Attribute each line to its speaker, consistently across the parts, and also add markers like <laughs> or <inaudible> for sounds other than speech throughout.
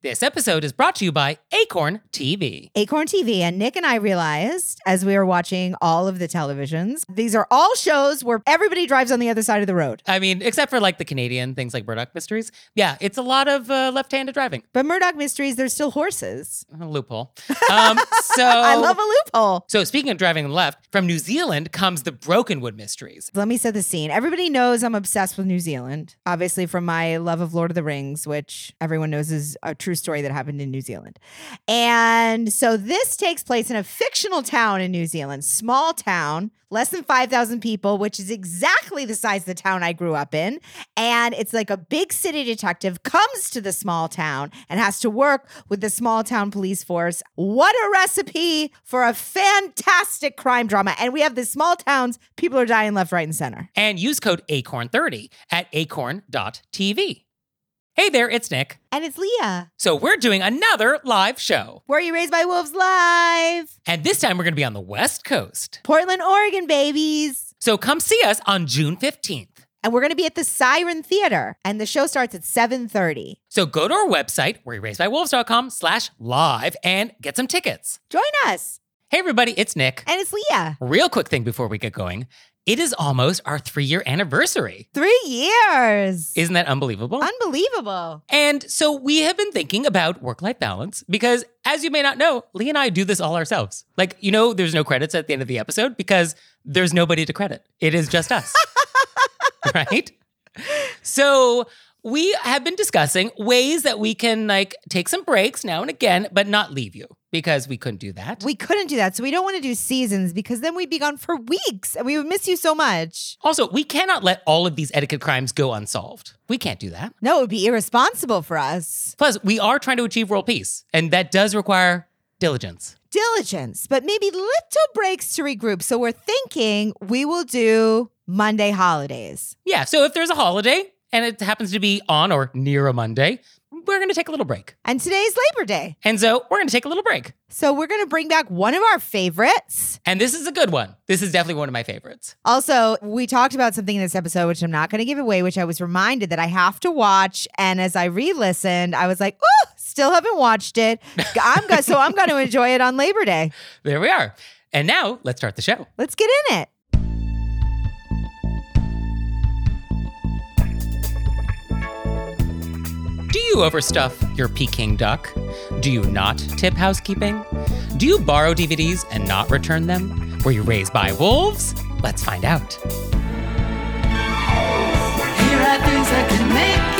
Speaker 1: This episode is brought to you by Acorn TV.
Speaker 2: Acorn TV. And Nick and I realized as we were watching all of the televisions, these are all shows where everybody drives on the other side of the road.
Speaker 1: I mean, except for like the Canadian things like Murdoch Mysteries. Yeah, it's a lot of uh, left handed driving.
Speaker 2: But Murdoch Mysteries, there's still horses.
Speaker 1: A loophole. Um, so, <laughs>
Speaker 2: I love a loophole.
Speaker 1: So, speaking of driving left, from New Zealand comes the Brokenwood Mysteries.
Speaker 2: Let me set the scene. Everybody knows I'm obsessed with New Zealand, obviously, from my love of Lord of the Rings, which everyone knows is a true story that happened in New Zealand. And so this takes place in a fictional town in New Zealand, small town, less than 5,000 people, which is exactly the size of the town I grew up in. And it's like a big city detective comes to the small town and has to work with the small town police force. What a recipe for a fantastic crime drama. And we have the small towns, people are dying left, right, and center.
Speaker 1: And use code ACORN30 at acorn.tv. Hey there, it's Nick.
Speaker 2: And it's Leah.
Speaker 1: So, we're doing another live show.
Speaker 2: Were You Raised by Wolves Live?
Speaker 1: And this time we're going to be on the West Coast.
Speaker 2: Portland, Oregon, babies.
Speaker 1: So, come see us on June 15th.
Speaker 2: And we're going to be at the Siren Theater, and the show starts at 7.30.
Speaker 1: So go to our website, wereraisedbywolves.com slash live and get some tickets.
Speaker 2: Join us.
Speaker 1: Hey everybody, it's Nick.
Speaker 2: And it's Leah.
Speaker 1: Real quick thing before we get going. It is almost our three-year anniversary.
Speaker 2: Three years.
Speaker 1: Isn't that unbelievable?
Speaker 2: Unbelievable.
Speaker 1: And so we have been thinking about work-life balance because as you may not know, Lee and I do this all ourselves. Like, you know, there's no credits at the end of the episode because there's nobody to credit. It is just us. <laughs> right? So we have been discussing ways that we can like take some breaks now and again, but not leave you because we couldn't do that.
Speaker 2: We couldn't do that. So we don't want to do seasons because then we'd be gone for weeks and we would miss you so much.
Speaker 1: Also, we cannot let all of these etiquette crimes go unsolved. We can't do that.
Speaker 2: No, it would be irresponsible for us.
Speaker 1: Plus, we are trying to achieve world peace, and that does require diligence.
Speaker 2: Diligence, but maybe little breaks to regroup. So we're thinking we will do Monday holidays.
Speaker 1: Yeah, so if there's a holiday and it happens to be on or near a Monday, we're going to take a little break.
Speaker 2: And today's Labor Day.
Speaker 1: And so we're going to take a little break.
Speaker 2: So we're going to bring back one of our favorites.
Speaker 1: And this is a good one. This is definitely one of my favorites.
Speaker 2: Also, we talked about something in this episode, which I'm not going to give away, which I was reminded that I have to watch. And as I re listened, I was like, oh, still haven't watched it. <laughs> I'm go- so I'm going to enjoy it on Labor Day.
Speaker 1: There we are. And now let's start the show.
Speaker 2: Let's get in it.
Speaker 1: Do you overstuff your Peking duck? Do you not tip housekeeping? Do you borrow DVDs and not return them? Were you raised by wolves? Let's find out.
Speaker 3: Here are things can make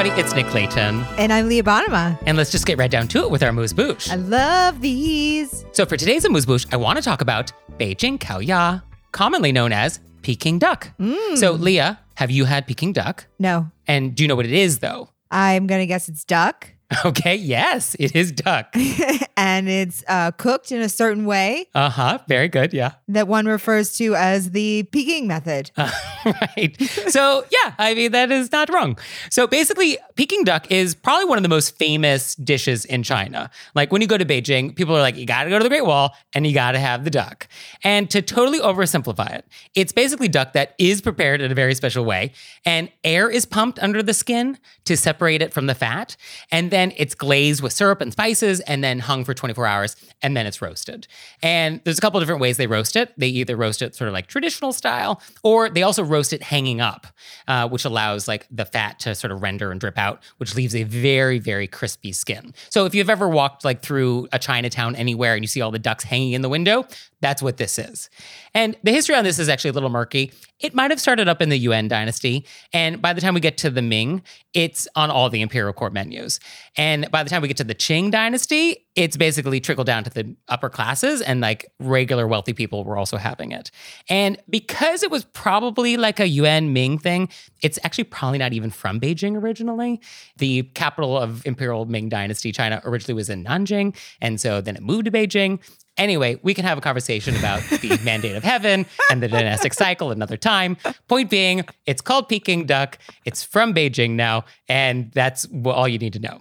Speaker 1: everybody, it's Nick Leighton.
Speaker 2: And I'm Leah Bonnema.
Speaker 1: And let's just get right down to it with our moose bouche.
Speaker 2: I love these.
Speaker 1: So for today's amuse bouche, I want to talk about Beijing Kao Ya, commonly known as Peking duck. Mm. So Leah, have you had Peking duck?
Speaker 2: No,
Speaker 1: And do you know what it is though?
Speaker 2: I'm going to guess it's duck. <laughs>
Speaker 1: Okay, yes, it is duck. <laughs>
Speaker 2: and it's uh, cooked in a certain way
Speaker 1: Uh-huh, very good, yeah.
Speaker 2: that one refers to as the Peking method. <laughs>
Speaker 1: right. So, yeah, I mean, that is not wrong. So, basically, Peking duck is probably one of the most famous dishes in China. Like, when you go to Beijing, people are like, you got to go to the Great Wall and you got to have the duck. And to totally oversimplify it, it's basically duck that is prepared in a very special way, and air is pumped under the skin to separate it from the fat. And then it's glazed with syrup and spices and then hung for 24 hours, and then it's roasted. And there's a couple different ways they roast it. They either roast it sort of like traditional style, or they also roast it hanging up, uh, which allows like the fat to sort of render and drip out, which leaves a very, very crispy skin. So if you've ever walked like through a Chinatown anywhere and you see all the ducks hanging in the window, that's what this is. And the history on this is actually a little murky. It might have started up in the Yuan dynasty. And by the time we get to the Ming, it's on all the imperial court menus. And by the time we get to the Qing dynasty, it's basically trickled down to the upper classes and like regular wealthy people were also having it. And because it was probably like a Yuan Ming thing, it's actually probably not even from Beijing originally. The capital of imperial Ming dynasty, China, originally was in Nanjing. And so then it moved to Beijing. Anyway, we can have a conversation about the <laughs> mandate of heaven and the dynastic cycle another time. Point being, it's called Peking duck. It's from Beijing now, and that's all you need to know.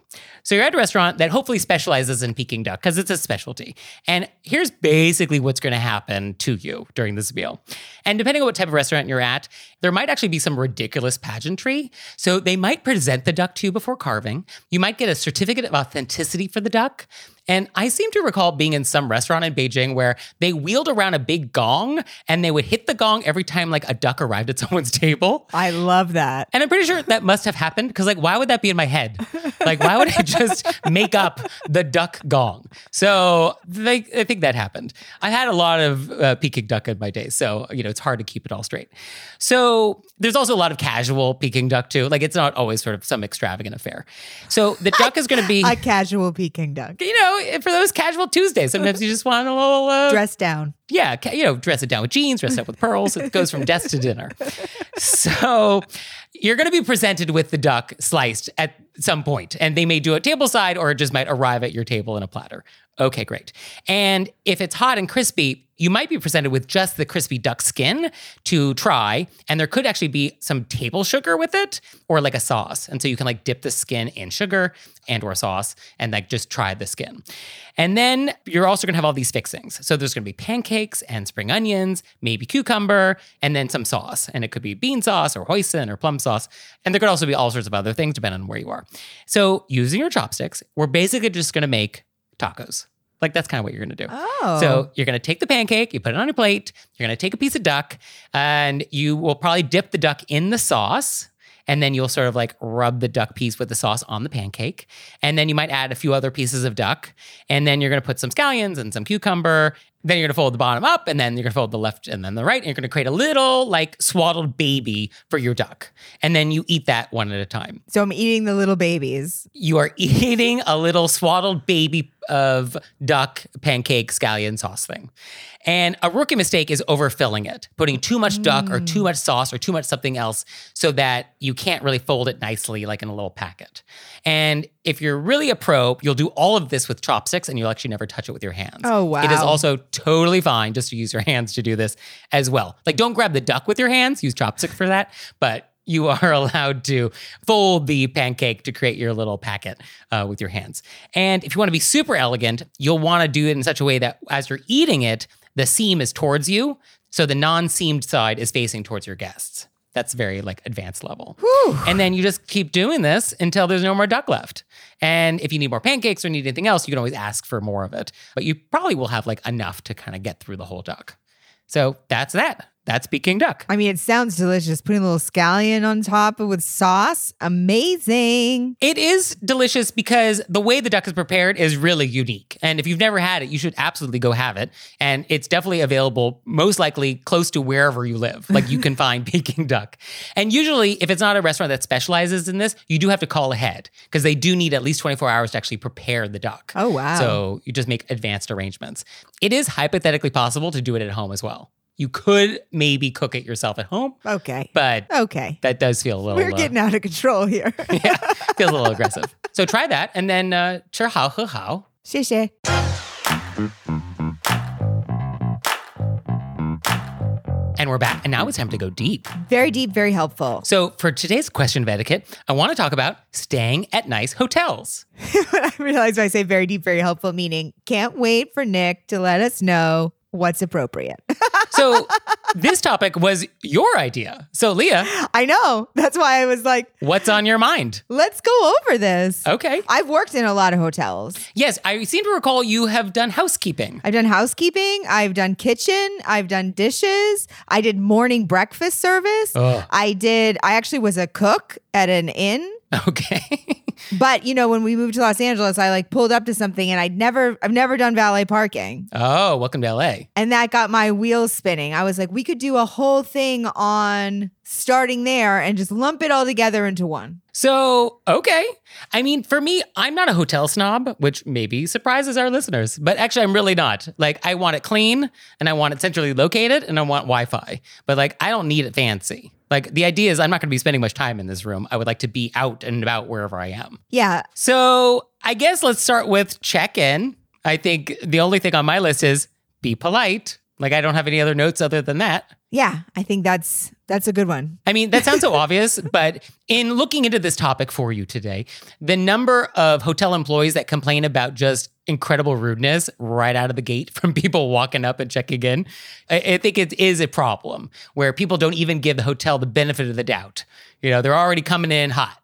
Speaker 1: So you're at a restaurant that hopefully specializes in Peking duck because it's a specialty. And here's basically what's going to happen to you during this meal. And depending on what type of restaurant you're at, there might actually be some ridiculous pageantry. So they might present the duck to you before carving. You might get a certificate of authenticity for the duck. And I seem to recall being in some restaurant in Beijing where they wheeled around a big gong and they would hit the gong every time like a duck arrived at <laughs> someone's table.
Speaker 2: I love that.
Speaker 1: And I'm pretty sure that must have happened because, like, why would that be in my head? Like, why would I <laughs> just make up the duck gong? So, they, I think that happened. I had a lot of uh, Peking duck in my day, so you know it's hard to keep it all straight. So, there's also a lot of casual Peking duck too. Like, it's not always sort of some extravagant affair. So, the duck is going to be, <laughs>
Speaker 2: A casual Peking duck.
Speaker 1: you know, for those casual Tuesdays. Sometimes you just want a little uh,
Speaker 2: Dress down.
Speaker 1: Yeah, you know, dress it down with jeans, dress it up with pearls. It goes from desk to dinner. So you're going to be presented with the duck sliced at some point, and they may do it tableside or it just might arrive at your table in a platter. Okay, great. And if it's hot and crispy, you might be presented with just the crispy duck skin to try, and there could actually be some table sugar with it or like a sauce. And so you can like dip the skin in sugar and or sauce and like just try the skin. And then you're also to have all these fixings. So there's to be pancakes and spring onions, maybe cucumber, and then some sauce. And it could be bean sauce or hoisin or plum sauce. And there could also be all sorts of other things depending on where you are. So using your chopsticks, we're basically just to make tacos. Like that's kind of what you're going to do.
Speaker 2: Oh.
Speaker 1: So you're going to take the pancake, you put it on your plate, you're going to take a piece of duck, and you will probably dip the duck in the sauce. And then you'll sort of like rub the duck piece with the sauce on the pancake. And then you might add a few other pieces of duck. And then you're to put some scallions and some cucumber. Then you're to fold the bottom up and then you're to fold the left and then the right. And you're to create a little like swaddled baby for your duck. And then you eat that one at a time
Speaker 2: So I'm eating the little babies.
Speaker 1: you are <laughs> eating a little swaddled baby of duck pancake scallion sauce thing. And a rookie mistake is overfilling it, putting too much duck or too mm. much sauce or too much something else so that you can't really fold it nicely like in a little packet. And if you're really a pro, you'll do all of this with chopsticks and you'll actually never touch it with your hands.
Speaker 2: Oh, wow.
Speaker 1: It is also totally fine just to use your hands to do this as well. Like don't grab the duck with your hands, use chopstick for that, but you are <laughs> allowed to fold the pancake to create your little packet uh, with your hands. And if you want to be super elegant, you'll want to do it in such a way that as you're eating it, the seam is towards you. So the non seamed side is facing towards your guests. That's very like advanced level. And then you just keep doing this until there's no more duck left. And if you need more pancakes or need anything else, you can always ask for more of it. But you probably will have like enough to kind of get through the whole duck. So that's that. That's Peking duck.
Speaker 2: I mean, it sounds delicious. Putting a little scallion on top with sauce. Amazing.
Speaker 1: It is delicious because the way the duck is prepared is really unique. And if you've never had it, you should absolutely go have it. And it's definitely available, most likely close to wherever you live. Like you can <laughs> find Peking duck. And usually, if it's not a restaurant that specializes in this, you do have to call ahead because they do need at least 24 hours to actually prepare the duck.
Speaker 2: Oh, wow.
Speaker 1: So you just make advanced arrangements. It is hypothetically possible to do it at home as well. You could maybe cook it yourself at home,
Speaker 2: Okay.
Speaker 1: but
Speaker 2: Okay.
Speaker 1: that does feel a little.
Speaker 2: We're
Speaker 1: uh,
Speaker 2: getting out of control here. <laughs>
Speaker 1: yeah, feels a little <laughs> aggressive. So try that, and then uh, 吃好喝好.
Speaker 2: 谢谢。
Speaker 1: And we're back, and now it's time to go deep.
Speaker 2: Very deep, very helpful.
Speaker 1: So for today's question of etiquette, I want to talk about staying at nice hotels. <laughs>
Speaker 2: I realize when I say very deep, very helpful, meaning can't wait for Nick to let us know what's appropriate. <laughs>
Speaker 1: So this topic was your idea. So Leah,
Speaker 2: I know. That's why I was like,
Speaker 1: what's on your mind?
Speaker 2: let's go over this.
Speaker 1: Okay.
Speaker 2: I've worked in a lot of hotels.
Speaker 1: Yes, I seem to recall you have done housekeeping.
Speaker 2: I've done housekeeping, I've done kitchen, I've done dishes, I did morning breakfast service.
Speaker 1: Ugh.
Speaker 2: I did I actually was a cook at an inn. <laughs>
Speaker 1: Okay.
Speaker 2: But you know, when we moved to Los Angeles, I like pulled up to something and I'd never I've never done valet parking.
Speaker 1: oh, welcome to LA.
Speaker 2: And that got my wheels spinning. I was like, we could do a whole thing on starting there and just lump it all together into one.
Speaker 1: So, okay. I mean, for me, I'm not a hotel snob, which maybe surprises our listeners, but actually, I'm really not. Like, I want it clean and I want it centrally located and I want Wi Fi, but like, I don't need it fancy. Like, the idea is I'm not going to be spending much time in this room. I would like to be out and about wherever I am.
Speaker 2: Yeah.
Speaker 1: So, I guess let's start with check in. I think the only thing on my list is be polite. Like I don't have any other notes other than that.
Speaker 2: Yeah, I think that's that's a good one.
Speaker 1: I mean, that sounds so <laughs> obvious, but in looking into this topic for you today, the number of hotel employees that complain about just incredible rudeness right out of the gate <laughs> from people walking up and checking in, I, I think it is a problem where people don't even give the hotel the benefit of the doubt. You know, they're already coming in hot.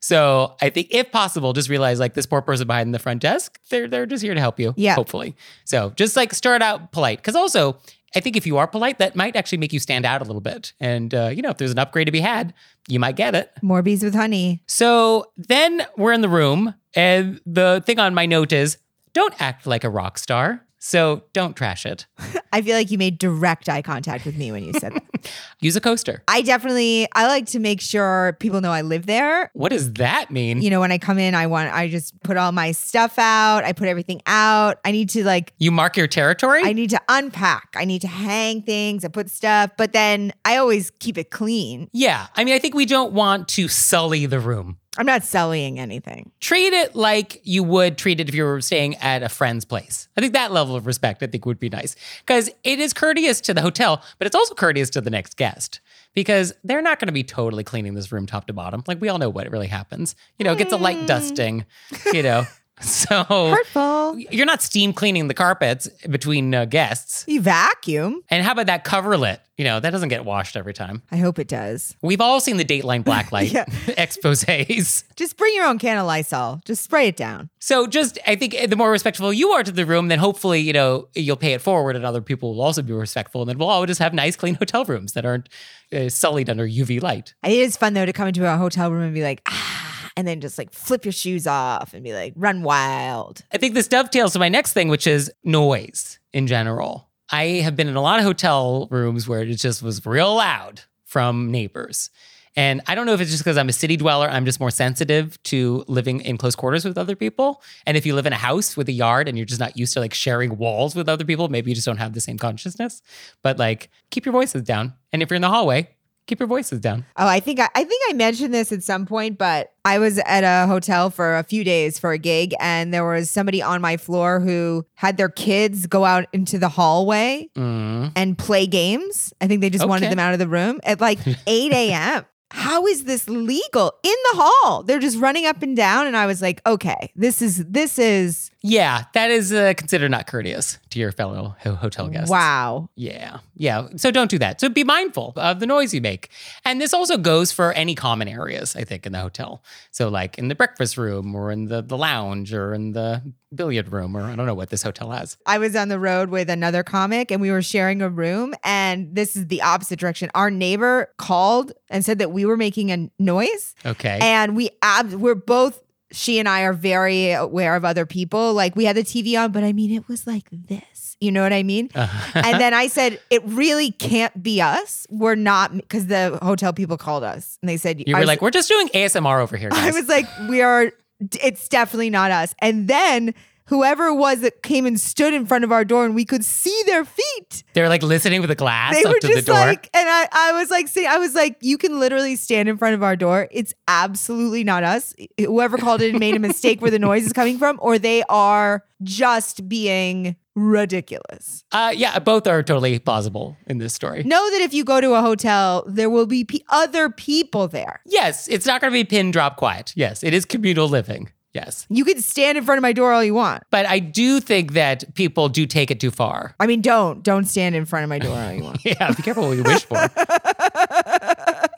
Speaker 1: So I think if possible, just realize like this poor person behind the front desk, they're they're just here to help you.
Speaker 2: Yeah.
Speaker 1: Hopefully. So just like start out polite. Cause also I think if you are polite, that might actually make you stand out a little bit. And uh, you know, if there's an upgrade to be had, you might get it.
Speaker 2: More bees with honey.
Speaker 1: So then we're in the room, and the thing on my note is don't act like a rock star. So don't trash it. <laughs>
Speaker 2: I feel like you made direct eye contact with me when you said that. <laughs>
Speaker 1: Use a coaster.
Speaker 2: I definitely I like to make sure people know I live there.
Speaker 1: What does that mean?
Speaker 2: You know, when I come in, I want I just put all my stuff out. I put everything out. I need to like
Speaker 1: You mark your territory?
Speaker 2: I need to unpack. I need to hang things. I put stuff, but then I always keep it clean.
Speaker 1: yeah. I mean, I think we don't want to sully the room.
Speaker 2: I'm not selling anything.
Speaker 1: Treat it like you would treat it if you were staying at a friend's place. I think that level of respect, I think, would be nice. Because it is courteous to the hotel, but it's also courteous to the next guest. Because they're not going to be totally cleaning this room top to bottom. Like we all know what really happens. You know, it gets a light mm. dusting, you know. <laughs> <laughs> So
Speaker 2: Hurtful.
Speaker 1: you're not steam cleaning the carpets between uh, guests.
Speaker 2: You vacuum.
Speaker 1: And how about that coverlet? You know, that doesn't get washed every time.
Speaker 2: I hope it does.
Speaker 1: We've all seen the Dateline Blacklight <laughs>
Speaker 2: Yeah. <laughs>
Speaker 1: exposés.
Speaker 2: Just bring your own can of Lysol. Just spray it down.
Speaker 1: So just, I think the more respectful you are to the room, then hopefully, you know, you'll pay it forward and other people will also be respectful. And then we'll all just have nice, clean hotel rooms that aren't uh, sullied under UV light.
Speaker 2: It's fun though to come into a hotel room and be like, ah, and then just like flip your shoes off and be like, run wild.
Speaker 1: I think this dovetails to my next thing, which is noise in general. I have been in a lot of hotel rooms where it just was real loud from neighbors. And I don't know if it's just because I'm a city dweller, I'm just more sensitive to living in close quarters with other people. And if you live in a house with a yard and you're just not used to like sharing walls with other people, maybe you just don't have the same consciousness. But like, keep your voices down. And if you're in the hallway, keep your voices down.
Speaker 2: Oh, I think I, I think I mentioned this at some point, but I was at a hotel for a few days for a gig, and there was somebody on my floor who had their kids go out into the hallway
Speaker 1: Mm.
Speaker 2: and play games. I think they just wanted them out of the room at like <laughs> 8 a.m. How is this legal in the hall? They're just running up and down, and I was like, okay, this is this is
Speaker 1: Yeah, that is uh, considered not courteous to your fellow ho- hotel guests.
Speaker 2: wow.
Speaker 1: Yeah. Yeah. So don't do that. So be mindful of the noise you make. And this also goes for any common areas, I think, in the hotel. So like in the breakfast room or in the, the lounge or in the billiard room or I don't know what this hotel has.
Speaker 2: I was on the road with another comic and we were sharing a room and this is the opposite direction. Our neighbor called and said that we were making a noise
Speaker 1: Okay.
Speaker 2: and we ab- we're both she and I are very aware of other people. Like we had the TV on, but I mean it was like this. You know what I mean?
Speaker 1: Uh-huh. <laughs>
Speaker 2: and then I said, it really can't be us. We're not because the hotel people called us and they said
Speaker 1: you were
Speaker 2: was-
Speaker 1: like, we're just doing ASMR over here, <laughs>
Speaker 2: I was like, we are, it's definitely not us. And then whoever it was that came and stood in front of our door and we could see their feet.
Speaker 1: They're like listening with a glass
Speaker 2: They
Speaker 1: up
Speaker 2: were
Speaker 1: to the door.
Speaker 2: like, and I, I was like, see, I was like, you can literally stand in front of our door. It's absolutely not us. Whoever called it made a mistake where the noise is coming from, or they are just being ridiculous.
Speaker 1: uh, yeah, both are totally plausible in this story.
Speaker 2: Know that if you go to a hotel, there will be pe other people there.
Speaker 1: Yes, it's not going to be pin drop quiet. Yes, it is communal living. Yes.
Speaker 2: You can stand in front of my door all you want.
Speaker 1: But I do think that people do take it too far.
Speaker 2: I mean, don't don't stand in front of my door all you <laughs> want.
Speaker 1: Yeah, be careful what you wish for.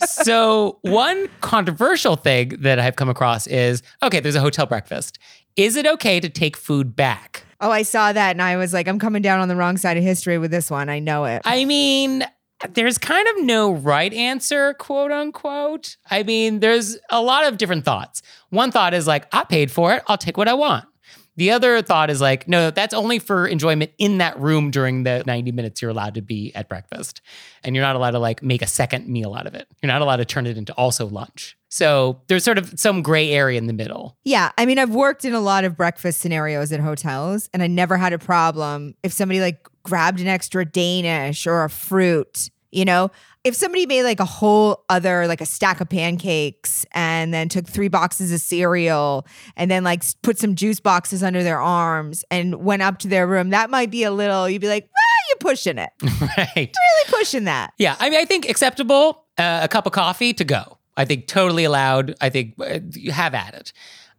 Speaker 1: so, one controversial thing that I've come across is okay, there's a hotel breakfast. Is it okay to take food back?
Speaker 2: Oh, I saw that and I was like, I'm coming down on the wrong side of history with this one. I know it.
Speaker 1: I mean, there's kind of no right answer, quote unquote. I mean, there's a lot of different thoughts. One thought is like, I paid for it, I'll take what I want. The other thought is like, no, that's only for enjoyment in that room during the 90 minutes you're allowed to be at breakfast. And you're not allowed to like make a second meal out of it. You're not allowed to turn it into also lunch. So there's sort of some gray area in the middle.
Speaker 2: Yeah, I mean, I've worked in a lot of breakfast scenarios at hotels, and I never had a problem if somebody like grabbed an extra Danish or a fruit. You know, if somebody made like a whole other, like a stack of pancakes and then took three boxes of cereal and then like put some juice boxes under their arms and went up to their room, that might be a little, you'd be like, ah, you're pushing it. <laughs>
Speaker 1: right.
Speaker 2: Really pushing that.
Speaker 1: Yeah, I mean, I think acceptable. Uh, a cup of coffee to go. I think totally allowed. I think uh, you have at it.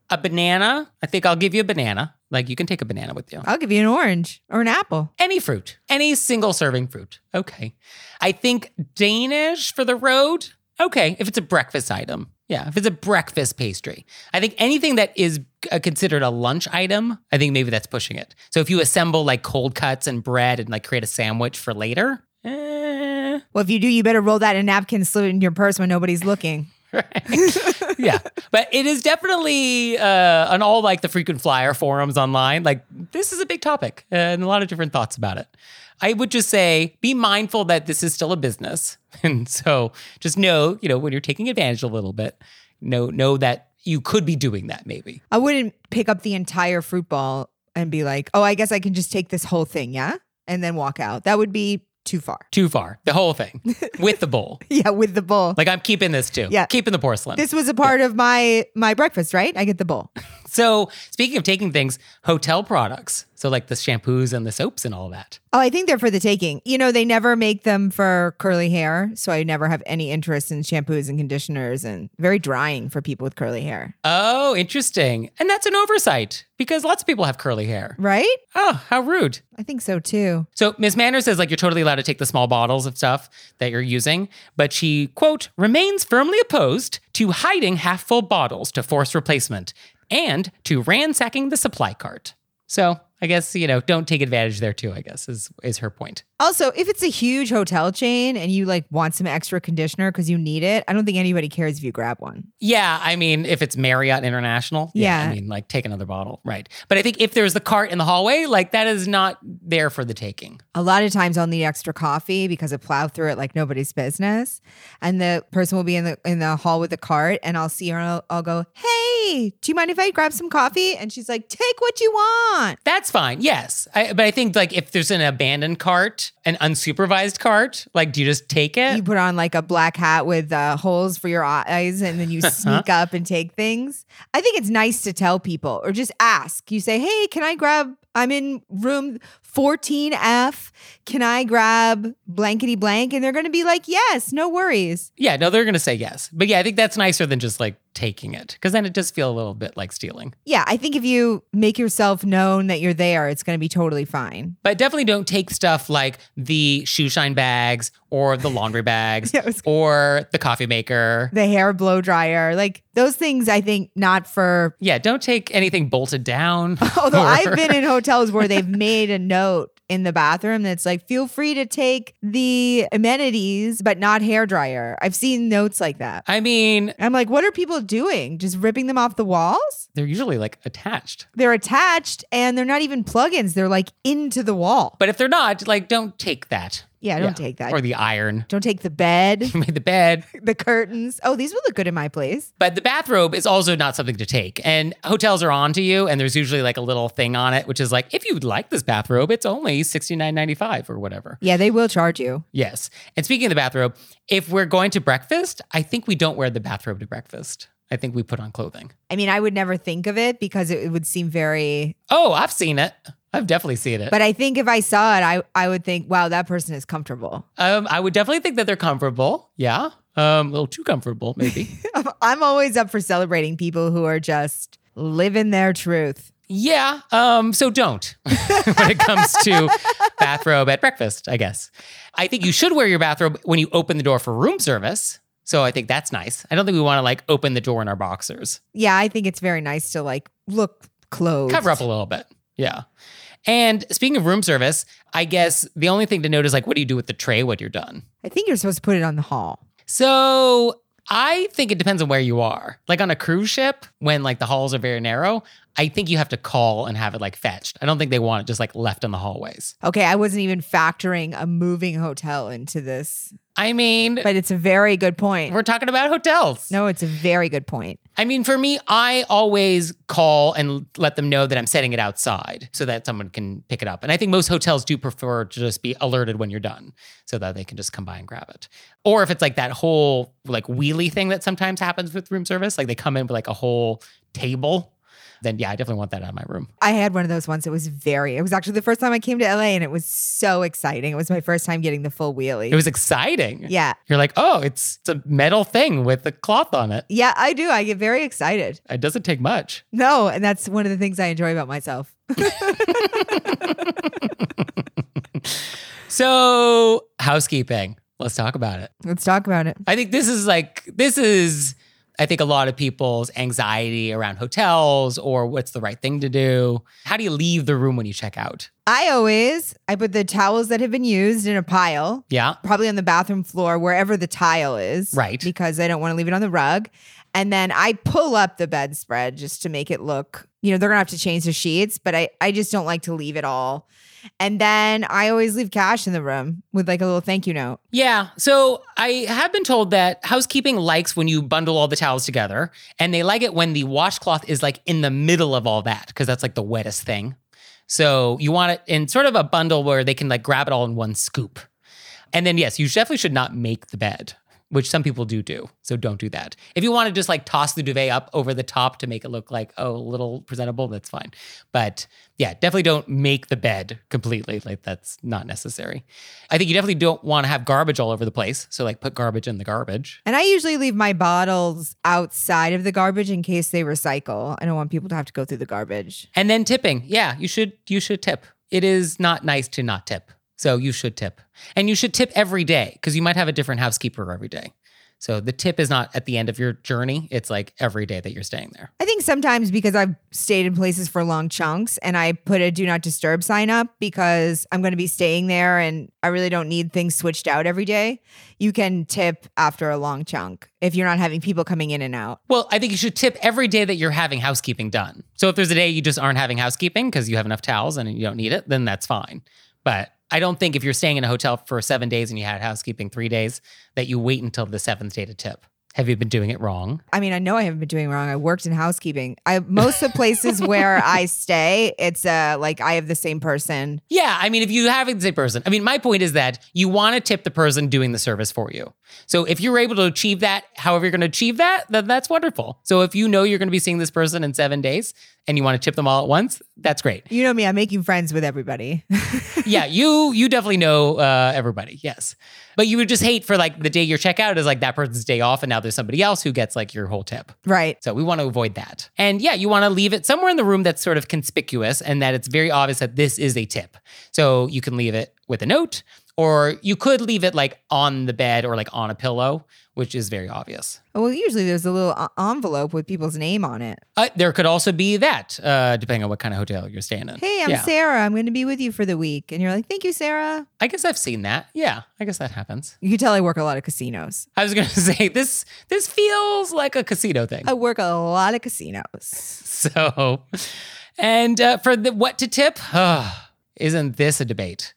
Speaker 1: A banana. I think I'll give you a banana. Like you can take a banana with you.
Speaker 2: I'll give you an orange or an apple.
Speaker 1: Any fruit, any single serving fruit. Okay. I think Danish for the road. Okay, if it's a breakfast item. Yeah, if it's a breakfast pastry. I think anything that is uh, considered a lunch item, I think maybe that's pushing it. So if you assemble like cold cuts and bread and like create a sandwich for later, eh,
Speaker 2: Well, if you do, you better roll that in a napkin, slip it in your purse when nobody's looking.
Speaker 1: Right? <laughs> yeah, but it is definitely uh, on all like the frequent flyer forums online. Like this is a big topic and a lot of different thoughts about it. I would just say be mindful that this is still a business, <laughs> and so just know, you know, when you're taking advantage a little bit, know know that you could be doing that maybe.
Speaker 2: I wouldn't pick up the entire fruit ball and be like, oh, I guess I can just take this whole thing, yeah? And then walk out. That would be too far.
Speaker 1: Too far, the whole thing <laughs> with the bowl.
Speaker 2: Yeah, with the bowl.
Speaker 1: Like I'm keeping this too.
Speaker 2: Yeah.
Speaker 1: keeping the porcelain.
Speaker 2: this was a part of my my breakfast, right? I get the bowl. <laughs>
Speaker 1: so speaking of taking things, hotel products. So like the shampoos and the soaps and all that.
Speaker 2: Oh, I think they're for the taking. You know, they never make them for curly hair, so I never have any interest in shampoos and conditioners and very drying for people with curly hair.
Speaker 1: Oh, interesting. And that's an oversight because lots of people have curly hair.
Speaker 2: Right?
Speaker 1: Oh, how rude.
Speaker 2: I think so too.
Speaker 1: So Miss Manners says like you're totally allowed to take the small bottles of stuff that you're using, but she, quote, remains firmly opposed to hiding half full bottles to force replacement and to ransacking the supply cart. So I guess, you know, don't take advantage there too, I guess, is is her point.
Speaker 2: Also, if it's a huge hotel chain and you like want some extra conditioner because you need it, I don't think anybody cares if you grab one.
Speaker 1: Yeah, I mean, if it's Marriott International,
Speaker 2: Yeah.
Speaker 1: I mean, like take another bottle, right? But I think if there's the cart in the hallway, like that is not there for the taking.
Speaker 2: A lot of times I'll need extra coffee because I plow through it like nobody's business. And the person will be in the in the hall with the cart and I'll see her and I'll, I'll go, Hey, do you mind if I grab some coffee? And she's like, Take what you want.
Speaker 1: That's fine, yes. I, but I think like if there's an abandoned cart, an unsupervised cart, like do you just take it?
Speaker 2: You put on like a black hat with uh, holes for your eyes and then you <laughs> sneak up and take things. I think it's nice to tell people or just ask. You say, Hey, can I grab? I'm in room 14F. Can I grab blankety blank? And they're going to be like, Yes, no worries.
Speaker 1: Yeah, no, they're gonna say yes. But yeah, I think that's nicer than just like taking it because then it does feel a little bit like stealing.
Speaker 2: Yeah, I think if you make yourself known that you're there, it's going to be totally fine.
Speaker 1: But definitely don't take stuff like the shoe shine bags or the laundry <laughs> bags
Speaker 2: Yeah, was-
Speaker 1: or the coffee maker.
Speaker 2: The hair blow dryer, like those things, I think not for.
Speaker 1: Yeah, don't take anything bolted down. <laughs>
Speaker 2: Although
Speaker 1: or-
Speaker 2: I've been in hotels where they've made a note in the bathroom that's like, feel free to take the amenities, but not hair dryer. I've seen notes like that.
Speaker 1: I mean,
Speaker 2: I'm like, what are people doing? Just ripping them off the walls?
Speaker 1: they're usually like attached.
Speaker 2: They're attached and they're not even plugins. They're like into the wall.
Speaker 1: But if they're not, like, don't take that.
Speaker 2: Yeah, don't take that.
Speaker 1: Or the iron.
Speaker 2: don't take the bed, <laughs>
Speaker 1: the bed. <laughs>
Speaker 2: the curtains. Oh, these would look good in my place.
Speaker 1: But the bathrobe is also not something to take. And hotels are on to you, and there's usually like a little thing on it, which is like, if you would like this bathrobe, it's only $69.95 or whatever.
Speaker 2: Yeah, they will charge you.
Speaker 1: Yes. And speaking of the bathrobe, if we're going to breakfast, I think we don't wear the bathrobe to breakfast. I think we put on clothing.
Speaker 2: I mean, I would never think of it because it would seem very.
Speaker 1: Oh, I've seen it. I've definitely seen it.
Speaker 2: But I think if I saw it, I I would think, wow, that person is comfortable.
Speaker 1: um, I would definitely think that they're comfortable. Yeah. Um, a little too comfortable, maybe. <laughs>
Speaker 2: I'm always up for celebrating people who are just living their truth.
Speaker 1: Yeah. Um, so don't <laughs> when it comes to bathrobe at breakfast, I guess. I think you should wear your bathrobe when you open the door for room service. So I think that's nice. I don't think we want to like open the door in our boxers.
Speaker 2: Yeah, I think it's very nice to like look clothed.
Speaker 1: Cover up a little bit. Yeah. And speaking of room service, I guess the only thing to note is like, what do you do with the tray when you're done?
Speaker 2: I think you're supposed to put it on the hall.
Speaker 1: So I think it depends on where you are. Like on a cruise ship, when like the halls are very narrow, I think you have to call and have it like fetched. I don't think they want it just like left in the hallways.
Speaker 2: Okay, I wasn't even factoring a moving hotel into this,
Speaker 1: I mean,
Speaker 2: but it's a very good point.
Speaker 1: we're talking about hotels.
Speaker 2: No, it's a very good point.
Speaker 1: I mean, for me, I always call and let them know that I'm setting it outside so that someone can pick it up. And I think most hotels do prefer to just be alerted when you're done so that they can just come by and grab it. Or if it's like that whole like wheelie thing that sometimes happens with room service, like they come in with like a whole table, then yeah, I definitely want that out of my room.
Speaker 2: I had one of those once. It was very, it was actually the first time I came to LA and it was so exciting. It was my first time getting the full wheelie.
Speaker 1: It was exciting.
Speaker 2: yeah.
Speaker 1: You're like, oh, it's, it's a metal thing with a cloth on it.
Speaker 2: Yeah, I do. I get very excited.
Speaker 1: It doesn't take much.
Speaker 2: No, and that's one of the things I enjoy about myself. <laughs>
Speaker 1: So, housekeeping. Let's talk about it.
Speaker 2: Let's talk about it.
Speaker 1: I think this is like this is I think a lot of people's anxiety around hotels or what's the right thing to do. How do you leave the room when you check out?
Speaker 2: I always I put the towels that have been used in a pile,
Speaker 1: Yeah.
Speaker 2: probably on the bathroom floor, wherever the tile is.
Speaker 1: Right.
Speaker 2: Because I don't want to leave it on the rug. And then I pull up the bedspread just to make it look, you know, they're gonna have to change the sheets, but I, I just don't like to leave it all. And then I always leave cash in the room with like a little thank you note.
Speaker 1: Yeah. So I have been told that housekeeping likes when you bundle all the towels together, and they like it when the washcloth is like in the middle of all that because that's like the wettest thing. So you want it in sort of a bundle where they can like grab it all in one scoop. And then, yes, you definitely should not make the bed, which some people do do. So don't do that. If you want to just like toss the duvet up over the top to make it look like, oh, a little presentable, that's fine. But yeah, definitely don't make the bed completely. Like that's not necessary. I think you definitely don't want to have garbage all over the place. So like put garbage in the garbage.
Speaker 2: And I usually leave my bottles outside of the garbage in case they recycle. I don't want people to have to go through the garbage.
Speaker 1: And then tipping. Yeah, you should you should tip. It is not nice to not tip. So you should tip. And you should tip every day because you might have a different housekeeper every day. So the tip is not at the end of your journey. It's like every day that you're staying there.
Speaker 2: I think sometimes because I've stayed in places for long chunks and I put a do not disturb sign up because I'm going to be staying there and I really don't need things switched out every day. You can tip after a long chunk if you're not having people coming in and out.
Speaker 1: Well, I think you should tip every day that you're having housekeeping done. So if there's a day you just aren't having housekeeping because you have enough towels and you don't need it, then that's fine. But I don't think if you're staying in a hotel for seven days and you had housekeeping three days, that you wait until the seventh day to tip. Have you been doing it wrong?
Speaker 2: I mean, I know I haven't been doing wrong. I worked in housekeeping. I most of the places where I stay, it's uh like I have the same person.
Speaker 1: Yeah, I mean, if you have the same person, I mean, my point is that you want to tip the person doing the service for you. So if you're able to achieve that, however you're going to achieve that, then that's wonderful. So if you know you're going to be seeing this person in seven days and you want to tip them all at once, that's great.
Speaker 2: You know me, I'm making friends with everybody. <laughs>
Speaker 1: yeah, you you definitely know uh, everybody. Yes, but you would just hate for like the day your checkout is like that person's day off, and now there's somebody else who gets like your whole tip.
Speaker 2: right.
Speaker 1: So we want to avoid that. And yeah, you want to leave it somewhere in the room that's sort of conspicuous and that it's very obvious that this is a tip. So you can leave it with a note, or you could leave it like on the bed or like on a pillow, which is very obvious.
Speaker 2: Well, usually there's a little uh, envelope with people's name on it.
Speaker 1: Uh, there could also be that, uh, depending on what kind of hotel you're staying in.
Speaker 2: Hey, I'm
Speaker 1: yeah.
Speaker 2: Sarah. I'm going to be with you for the week. And you're like, thank you, Sarah.
Speaker 1: I guess I've seen that. Yeah, I guess that happens.
Speaker 2: You can tell I work a lot of casinos.
Speaker 1: I was gonna <laughs> say this. This feels like a casino thing.
Speaker 2: I work a lot of casinos.
Speaker 1: So, and uh, for the what to tip, <sighs> isn't this a debate?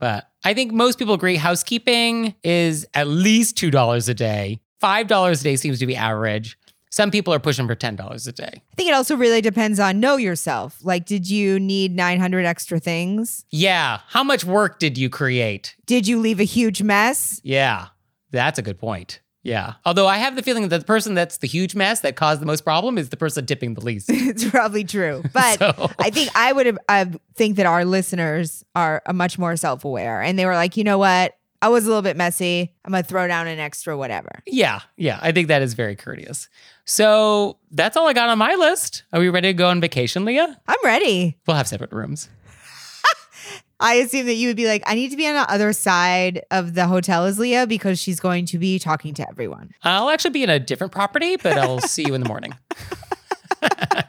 Speaker 1: But I think most people agree housekeeping is at least $2 a day. $5 a day seems to be average. Some people are pushing for $10 a day.
Speaker 2: I think it also really depends on know yourself. Like, did you need 900 extra things?
Speaker 1: Yeah. How much work did you create?
Speaker 2: Did you leave a huge mess?
Speaker 1: Yeah. That's a good point. Yeah. Although I have the feeling that the person that's the huge mess that caused the most problem is the person tipping the least. <laughs>
Speaker 2: it's probably true. <laughs> But
Speaker 1: So-
Speaker 2: I think I would have uh, think that our listeners are much more self aware. And they were like, you know what? I was a little bit messy. I'm going to throw down an extra whatever.
Speaker 1: Yeah, yeah, I think that is very courteous. So that's all I got on my list. Are we ready to go on vacation, Leah?
Speaker 2: I'm ready.
Speaker 1: We'll have separate rooms.
Speaker 2: I assume that you would be like, I need to be on the other side of the hotel as Leah because she's going to be talking to everyone.
Speaker 1: I'll actually be in a different property, but I'll see you in the morning. <laughs>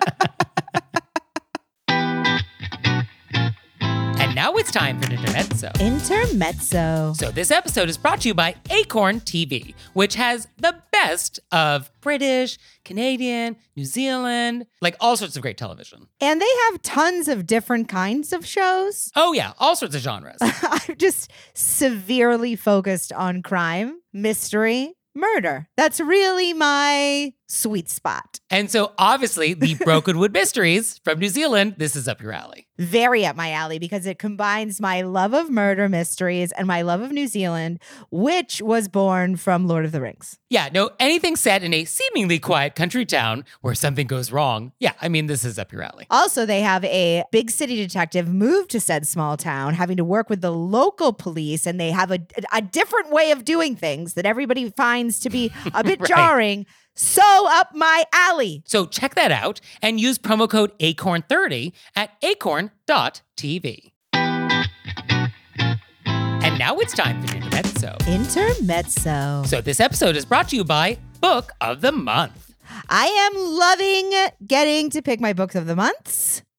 Speaker 1: and now it's time for Intermezzo.
Speaker 2: Intermezzo.
Speaker 1: So, this episode is brought to you by Acorn TV, which has the best of British, Canadian, New Zealand, like all sorts of great television.
Speaker 2: And they have tons of different kinds of shows.
Speaker 1: Oh, yeah, all sorts of genres. <laughs>
Speaker 2: I'm just severely focused on crime, mystery, murder. That's really my sweet spot.
Speaker 1: and so, obviously, the <laughs> Brokenwood Mysteries from New Zealand, this is up your alley.
Speaker 2: Very up my alley because it combines my love of murder mysteries and my love of New Zealand, which was born from Lord of the Rings.
Speaker 1: Yeah, no, anything set in a seemingly quiet country town where something goes wrong. Yeah, I mean, this is up your alley.
Speaker 2: Also, they have a big city detective move to said small town, having to work with the local police, and they have a, a different way of doing things that everybody finds to be a <laughs> bit
Speaker 1: Right.
Speaker 2: jarring. So up my alley.
Speaker 1: So check that out and use promo code ACORN30 at acorn.tv. And now it's time for Intermezzo.
Speaker 2: Intermezzo.
Speaker 1: So this episode is brought to you by Book of the Month.
Speaker 2: I am loving getting to pick my books of the months.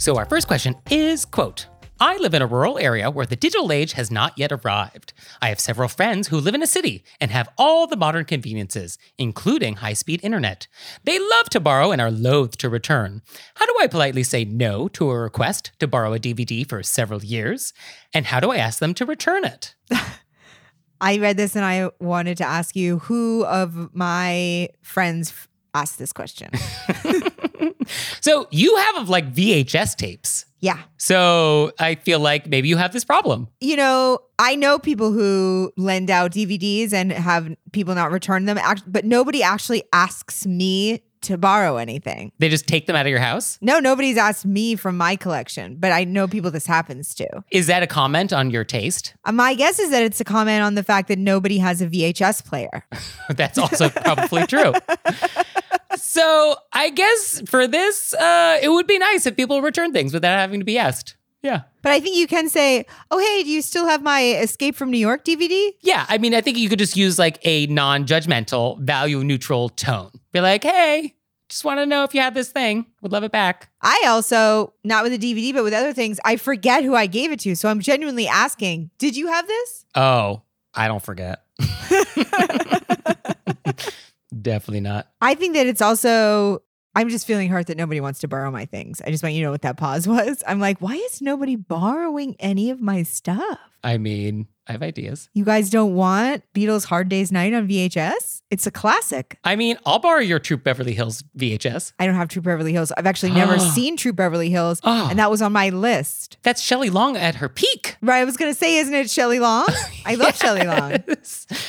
Speaker 1: So our first question is quote I live in a rural area where the digital age has not yet arrived. I have several friends who live in a city and have all the modern conveniences, including high speed internet. They love to borrow and are loath to return. How do I politely say no to a request to borrow a DVD for several years? And how do I ask them to return it? <laughs>
Speaker 2: I read this and I wanted to ask you who of my friends asked this question. <laughs>
Speaker 1: So you have like VHS tapes.
Speaker 2: yeah.
Speaker 1: So I feel like maybe you have this problem.
Speaker 2: You know, I know people who lend out DVDs and have people not return them, but nobody actually asks me to borrow anything.
Speaker 1: They just take them out of your house.
Speaker 2: No, nobody's asked me from my collection, but I know people this happens to.
Speaker 1: Is that a comment on your taste?
Speaker 2: Uh, My guess is that it's a comment on the fact that nobody has a VHS player. <laughs>
Speaker 1: That's also probably true. <laughs> So I guess for this, uh, it would be nice if people return things without having to be asked. Yeah.
Speaker 2: But I think you can say, "Oh, hey, do you still have my Escape from New York DVD?"
Speaker 1: Yeah. I mean, I think you could just use like a non judgmental, value neutral tone. Be like, hey, just want to know if you have this thing. Would love it back.
Speaker 2: I also, not with a DVD, but with other things, I forget who I gave it to. So I'm genuinely asking, "Did you have this?"
Speaker 1: Oh, I don't forget. <laughs> <laughs> Definitely not.
Speaker 2: I think that it's also I'm just feeling hurt that nobody wants to borrow my things. I just want you to know what that pause <laughs> was. I'm like, why is nobody borrowing any of my stuff?
Speaker 1: I mean, I have ideas.
Speaker 2: You guys don't want Beatles Hard Day's Night on VHS? It's a classic.
Speaker 1: I mean, I'll borrow your Troop Beverly Hills VHS.
Speaker 2: I don't have Troop Beverly Hills. I've actually never <gasps> seen Troop Beverly Hills,
Speaker 1: Oh.
Speaker 2: and that was on my list.
Speaker 1: That's Shelley Long at her peak.
Speaker 2: Right, I was gonna say, isn't it Shelley Long? <laughs> I love Shelley Long.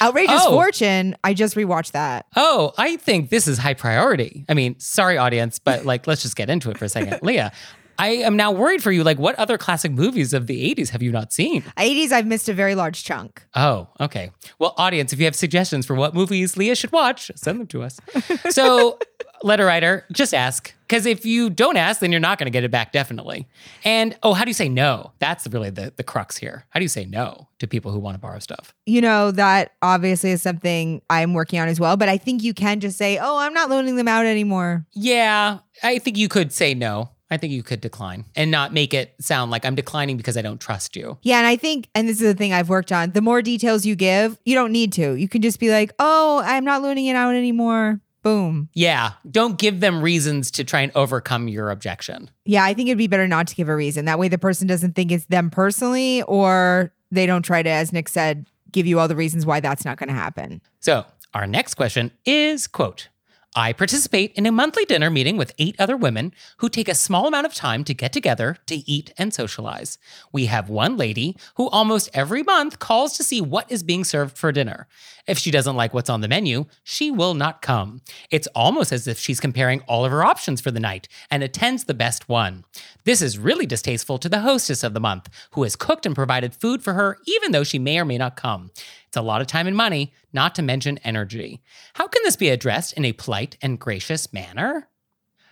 Speaker 2: Outrageous
Speaker 1: Oh.
Speaker 2: Fortune. I just rewatched that.
Speaker 1: Oh, I think this is high priority. I mean, sorry, audience, but like, let's just get into it for a second. <laughs> Leah, I am now worried for you. Like, what other classic movies of the 80s have you not seen?
Speaker 2: 80s, I've missed a very large chunk.
Speaker 1: Oh, okay. Well, audience, if you have suggestions for what movies Leah should watch, send them to us. So, <laughs> letter writer, just ask. Because if you don't ask, then you're not going to get it back, definitely. And, oh, how do you say no? That's really the, the crux here. How do you say no to people who want to borrow stuff?
Speaker 2: You know, that obviously is something I'm working on as well, but I think you can just say, oh, I'm not loaning them out anymore.
Speaker 1: Yeah, I think you could say no. I think you could decline and not make it sound like I'm declining because I don't trust you.
Speaker 2: Yeah, and I think, and this is the thing I've worked on, the more details you give, you don't need to. You can just be like, oh, I'm not loaning it out anymore. Boom.
Speaker 1: Yeah, don't give them reasons to try and overcome your objection.
Speaker 2: Yeah, I think it'd be better not to give a reason. That way the person doesn't think it's them personally or they don't try to, as Nick said, give you all the reasons why that's not going to happen.
Speaker 1: So, our next question is quote, I participate in a monthly dinner meeting with eight other women who take a small amount of time to get together to eat and socialize. We have one lady who almost every month calls to see what is being served for dinner. If she doesn't like what's on the menu, she will not come. It's almost as if she's comparing all of her options for the night and attends the best one. This is really distasteful to the hostess of the month, who has cooked and provided food for her even though she may or may not come. It's a lot of time and money, not to mention energy. How can this be addressed in a polite and gracious manner?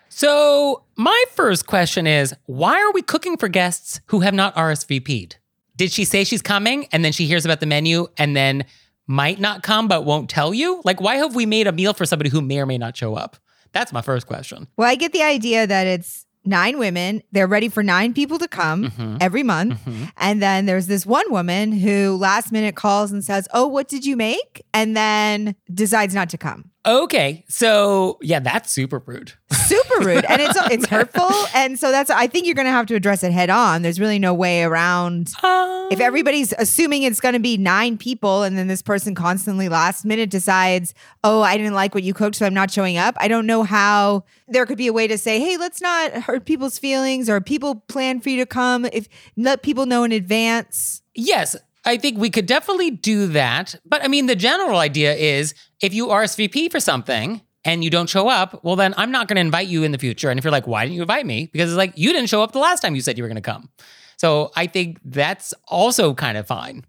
Speaker 1: So, my first question is why are we cooking for guests who have not RSVP'd? Did she say she's coming and then she hears about the menu and then might not come but won't tell you? Like, why have we made a meal for somebody who may or may not show up? That's my first question.
Speaker 2: Well, I get the idea that it's nine women. They're ready for nine people to come
Speaker 1: Mhm.
Speaker 2: every month.
Speaker 1: Mhm.
Speaker 2: And then there's this one woman who last minute calls and says, Oh, what did you make? And then decides not to come.
Speaker 1: Okay, so yeah, that's super rude.
Speaker 2: Super <laughs> rude. And it's it's hurtful. And so that's I think you're gonna have to address it head on. There's really no way around
Speaker 1: Um,
Speaker 2: if everybody's assuming it's going to be nine people and then this person constantly last minute decides oh i didn't like what you cooked so i'm not showing up i don't know how there could be a way to say hey let's not hurt people's feelings or people plan for you to come if let people know in advance
Speaker 1: Yes, I think we could definitely do that. But I mean, the general idea is if you RSVP for something and you don't show up, well, then I'm not going to invite you in the future. And if you're like, why didn't you invite me? Because it's like, you didn't show up the last time you said you were going to come. So I think that's also kind of fine.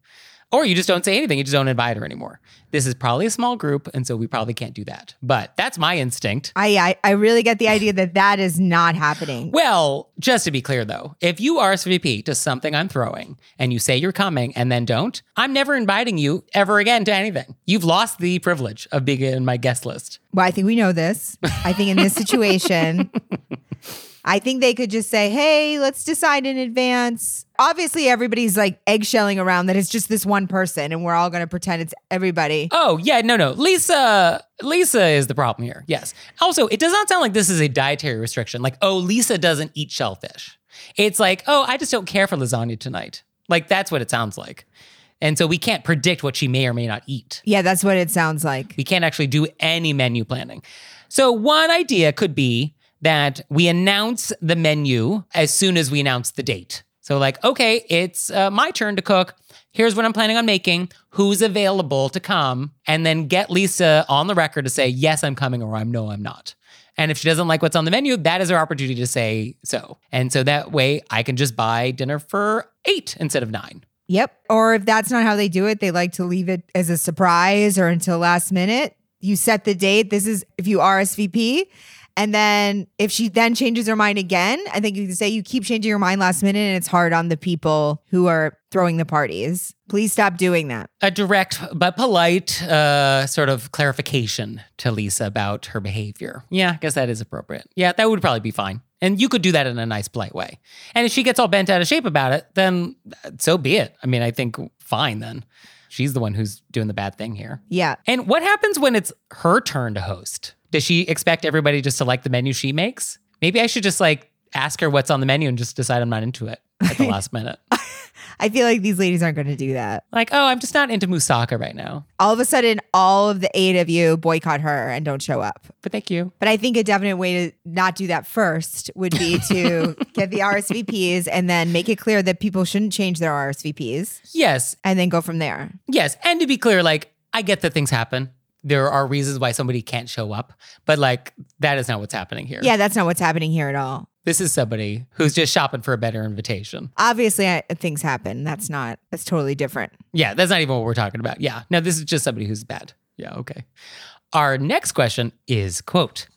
Speaker 1: Or you just don't say anything, you just don't invite her anymore. This is probably a small group, and so we probably can't do that. But that's my instinct.
Speaker 2: i i, I really get the idea that that is not happening <laughs>
Speaker 1: Well, just to be clear though, if you RSVP to something I'm throwing and you say you're coming and then don't, I'm never inviting you ever again to anything. You've lost the privilege of being in my guest list.
Speaker 2: well i think we know this i think in this situation <laughs> I think they could just say, hey, let's decide in advance. Obviously, everybody's like eggshelling around that it's just this one person and we're all going to pretend it's everybody.
Speaker 1: Oh, yeah, no, no. Lisa Lisa is the problem here. Yes. Also, it does not sound like this is a dietary restriction. Like, oh, Lisa doesn't eat shellfish. It's like, oh, I just don't care for lasagna tonight. Like that's what it sounds like. And so we can't predict what she may or may not eat.
Speaker 2: Yeah, that's what it sounds like.
Speaker 1: We can't actually do any menu planning. So, one idea could be that we announce the menu as soon as we announce the date. So, like, okay, it's uh, my turn to cook. Here's what I'm planning on making. Who's available to come? And then get Lisa on the record to say, yes, I'm coming, or I'm no, I'm not. And if she doesn't like what's on the menu, that is her opportunity to say so. And so that way I can just buy dinner for eight instead of nine.
Speaker 2: Yep. Or if that's not how they do it, they like to leave it as a surprise or until last minute. You set the date. This is if you RSVP. And then if she then changes her mind again, I think you can say you keep changing your mind last minute and it's hard on the people who are throwing the parties. Please stop doing that.
Speaker 1: a direct but polite uh, sort of clarification to Lisa about her behavior. Yeah, I guess that is appropriate. Yeah, that would probably be fine. And you could do that in a nice, polite way. And if she gets all bent out of shape about it, then so be it. I mean, I think fine then. She's the one who's doing the bad thing here.
Speaker 2: Yeah.
Speaker 1: And what happens when it's her turn to host? Does she expect everybody just to like the menu she makes? Maybe I should just like ask her what's on the menu and just decide I'm not into it at the <laughs> last minute.
Speaker 2: I feel like these ladies aren't going to do that.
Speaker 1: Like, oh, I'm just not into moussaka right now.
Speaker 2: All of a sudden, all of the eight of you boycott her and don't show up.
Speaker 1: But thank you.
Speaker 2: But I think a definite way to not do that first would be to <laughs> get the RSVPs and then make it clear that people shouldn't change their RSVPs
Speaker 1: Yes,
Speaker 2: and then go from there.
Speaker 1: Yes, and to be clear, like I get that things happen. There are reasons why somebody can't show up, but like that is not what's happening here.
Speaker 2: Yeah, that's not what's happening here at all.
Speaker 1: This is somebody who's just shopping for a better invitation.
Speaker 2: Obviously, I, things happen. That's not, that's totally different.
Speaker 1: Yeah, that's not even what we're talking about. Yeah. No, this is just somebody who's bad. Yeah, okay. Our next question is quote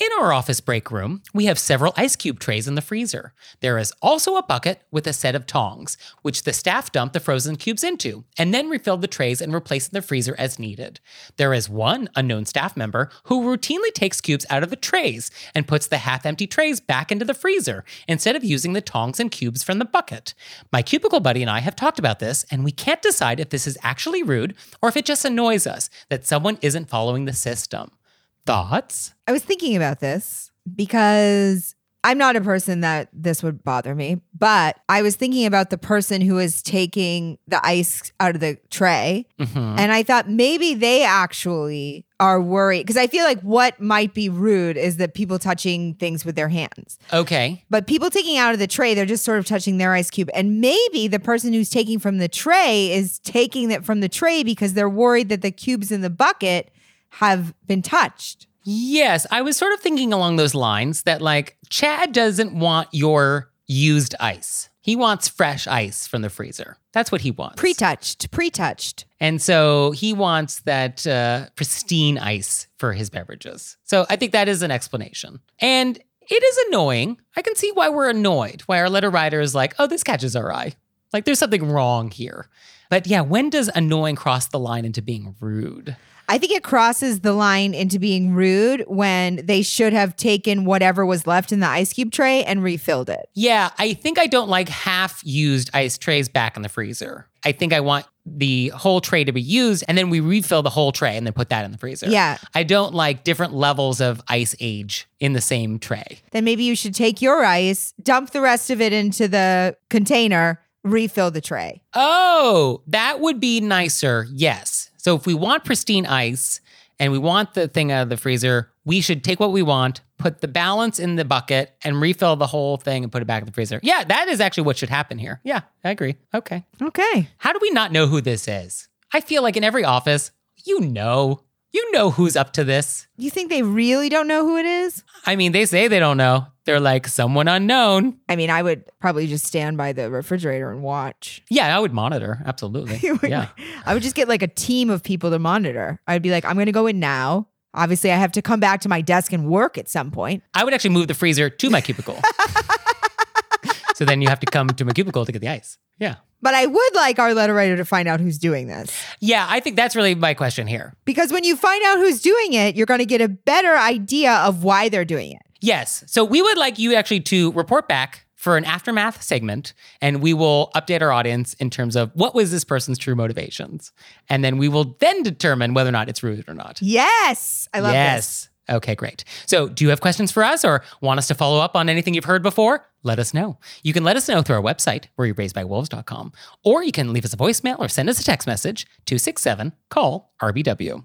Speaker 1: in our office break room, we have several ice cube trays in the freezer. There is also a bucket with a set of tongs, which the staff dump the frozen cubes into, and then refill the trays and replace in the freezer as needed. There is one unknown staff member who routinely takes cubes out of the trays and puts the half empty trays back into the freezer instead of using the tongs and cubes from the bucket. My cubicle buddy and I have talked about this, and we can't decide if this is actually rude or if it just annoys us that someone isn't following the system. Thoughts?
Speaker 2: I was thinking about this because I'm not a person that this would bother me, but I was thinking about the person who is taking the ice out of the tray.
Speaker 1: Mhm.
Speaker 2: And I thought maybe they actually are worried because I feel like what might be rude is that people touching things with their hands.
Speaker 1: Okay.
Speaker 2: But people taking out of the tray, they're just sort of touching their ice cube. And maybe the person who's taking from the tray is taking it from the tray because they're worried that the cubes in the bucket have been touched.
Speaker 1: Yes, I was sort of thinking along those lines that like Chad doesn't want your used ice. He wants fresh ice from the freezer. That's what he wants.
Speaker 2: Pre touched, pre touched.
Speaker 1: And so he wants that uh, pristine ice for his beverages. So I think that is an explanation. And it is annoying. I can see why we're annoyed, why our letter writer is like, oh, this catches our eye. Like there's something wrong here. But yeah, when does annoying cross the line into being rude?
Speaker 2: I think it crosses the line into being rude when they should have taken whatever was left in the ice cube tray and refilled it.
Speaker 1: Yeah, I think I don't like half used ice trays back in the freezer. I think I want the whole tray to be used and then we refill the whole tray and then put that in the freezer.
Speaker 2: Yeah.
Speaker 1: I don't like different levels of ice age in the same tray.
Speaker 2: Then maybe you should take your ice, dump the rest of it into the container, refill the tray.
Speaker 1: Oh, that would be nicer. Yes. So if we want pristine ice and we want the thing out of the freezer, we should take what we want, put the balance in the bucket, and refill the whole thing and put it back in the freezer. Yeah, that is actually what should happen here. Yeah, I agree. Okay.
Speaker 2: Okay.
Speaker 1: How do we not know who this is? I feel like in every office, you know. You know who's up to this.
Speaker 2: You think they really don't know who it is?
Speaker 1: I mean, they say they don't know. They're like someone unknown.
Speaker 2: I mean, I would probably just stand by the refrigerator and watch.
Speaker 1: Yeah, I would monitor. Absolutely. <laughs> yeah. <laughs>
Speaker 2: I would just get like a team of people to monitor. I'd be like, I'm going to go in now. Obviously, I have to come back to my desk and work at some point.
Speaker 1: I would actually move the freezer to my cubicle. <laughs> so then you have to come to my cubicle to get the ice. Yeah.
Speaker 2: But I would like our letter writer to find out who's doing this.
Speaker 1: Yeah, I think that's really my question here.
Speaker 2: Because when you find out who's doing it, you're going to get a better idea of why they're doing it.
Speaker 1: Yes. So we would like you actually to report back for an aftermath segment and we will update our audience in terms of what was this person's true motivations. And then we will then determine whether or not it's rude or not.
Speaker 2: Yes. I love
Speaker 1: yes.
Speaker 2: this.
Speaker 1: Okay, great. So, do you have questions for us or want us to follow up on anything you've heard before? Let us know. You can let us know through our website, wereyouraisedbywolves.com, or you can leave us a voicemail or send us a text message 267 call RBW.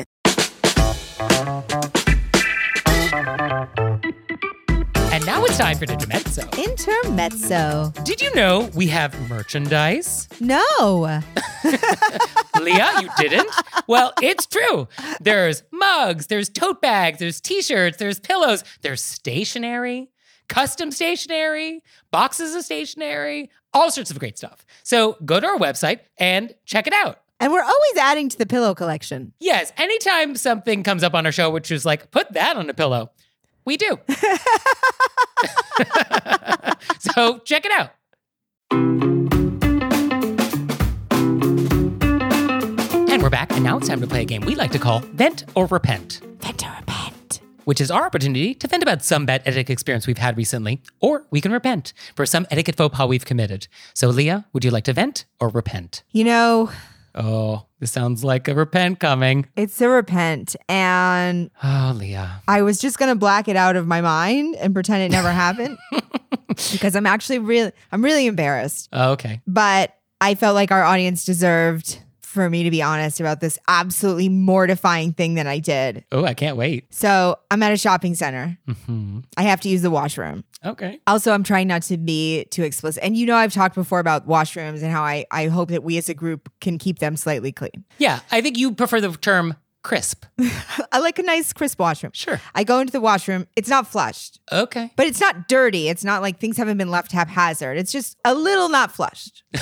Speaker 1: And now it's time for the Intermezzo.
Speaker 2: Intermezzo.
Speaker 1: Did you know we have merchandise?
Speaker 2: No. <laughs>
Speaker 1: Leah, you didn't? Well, it's true. There's mugs, there's tote bags, there's t shirts, there's pillows, there's stationery, custom stationery, boxes of stationery, all sorts of great stuff. So go to our website and check it out.
Speaker 2: And we're always adding to the pillow collection.
Speaker 1: Yes, anytime something comes up on our show, which is like, put that on a pillow, we do. <laughs> so check it out. And we're back, and now it's time to play a game we like to call Vent or Repent,
Speaker 2: Vent or repent.
Speaker 1: which is our opportunity to vent about some bad etiquette experience we've had recently, or we can repent for some etiquette faux pas we've committed. So, Leah, would you like to vent or repent?
Speaker 2: You know,
Speaker 1: Oh, this sounds like a repent coming.
Speaker 2: it's a repent. And
Speaker 1: Oh, <sighs> Leah.
Speaker 2: I was just gonna black it out of my mind and pretend it never happened. <laughs> because I'm actually really I'm really embarrassed.
Speaker 1: Oh, okay.
Speaker 2: But I felt like our audience deserved for me to be honest about this absolutely mortifying thing that I did.
Speaker 1: Oh, I can't wait.
Speaker 2: So I'm at a shopping center.
Speaker 1: hmm
Speaker 2: I have to use the washroom.
Speaker 1: Okay.
Speaker 2: Also, I'm trying not to be too explicit. And you know, I've talked before about washrooms and how I, I hope that we as a group can keep them slightly clean.
Speaker 1: Yeah, I think you prefer the term crisp. <laughs>
Speaker 2: I like a nice, crisp washroom.
Speaker 1: Sure.
Speaker 2: I go into the washroom, it's not flushed,
Speaker 1: Okay.
Speaker 2: but it's not dirty. It's not like things haven't been left haphazard. It's just a little not flushed. <laughs>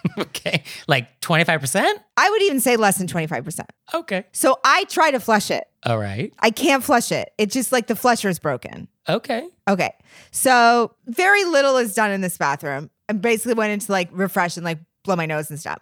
Speaker 2: <laughs>
Speaker 1: okay. Like 25%?
Speaker 2: I would even say less than 25%.
Speaker 1: Okay.
Speaker 2: So I try to flush it.
Speaker 1: All right.
Speaker 2: I can't flush it. It's just like the flusher is broken.
Speaker 1: Okay.
Speaker 2: Okay. So very little is done in this bathroom. I basically went into like refresh and like blow my nose and stuff.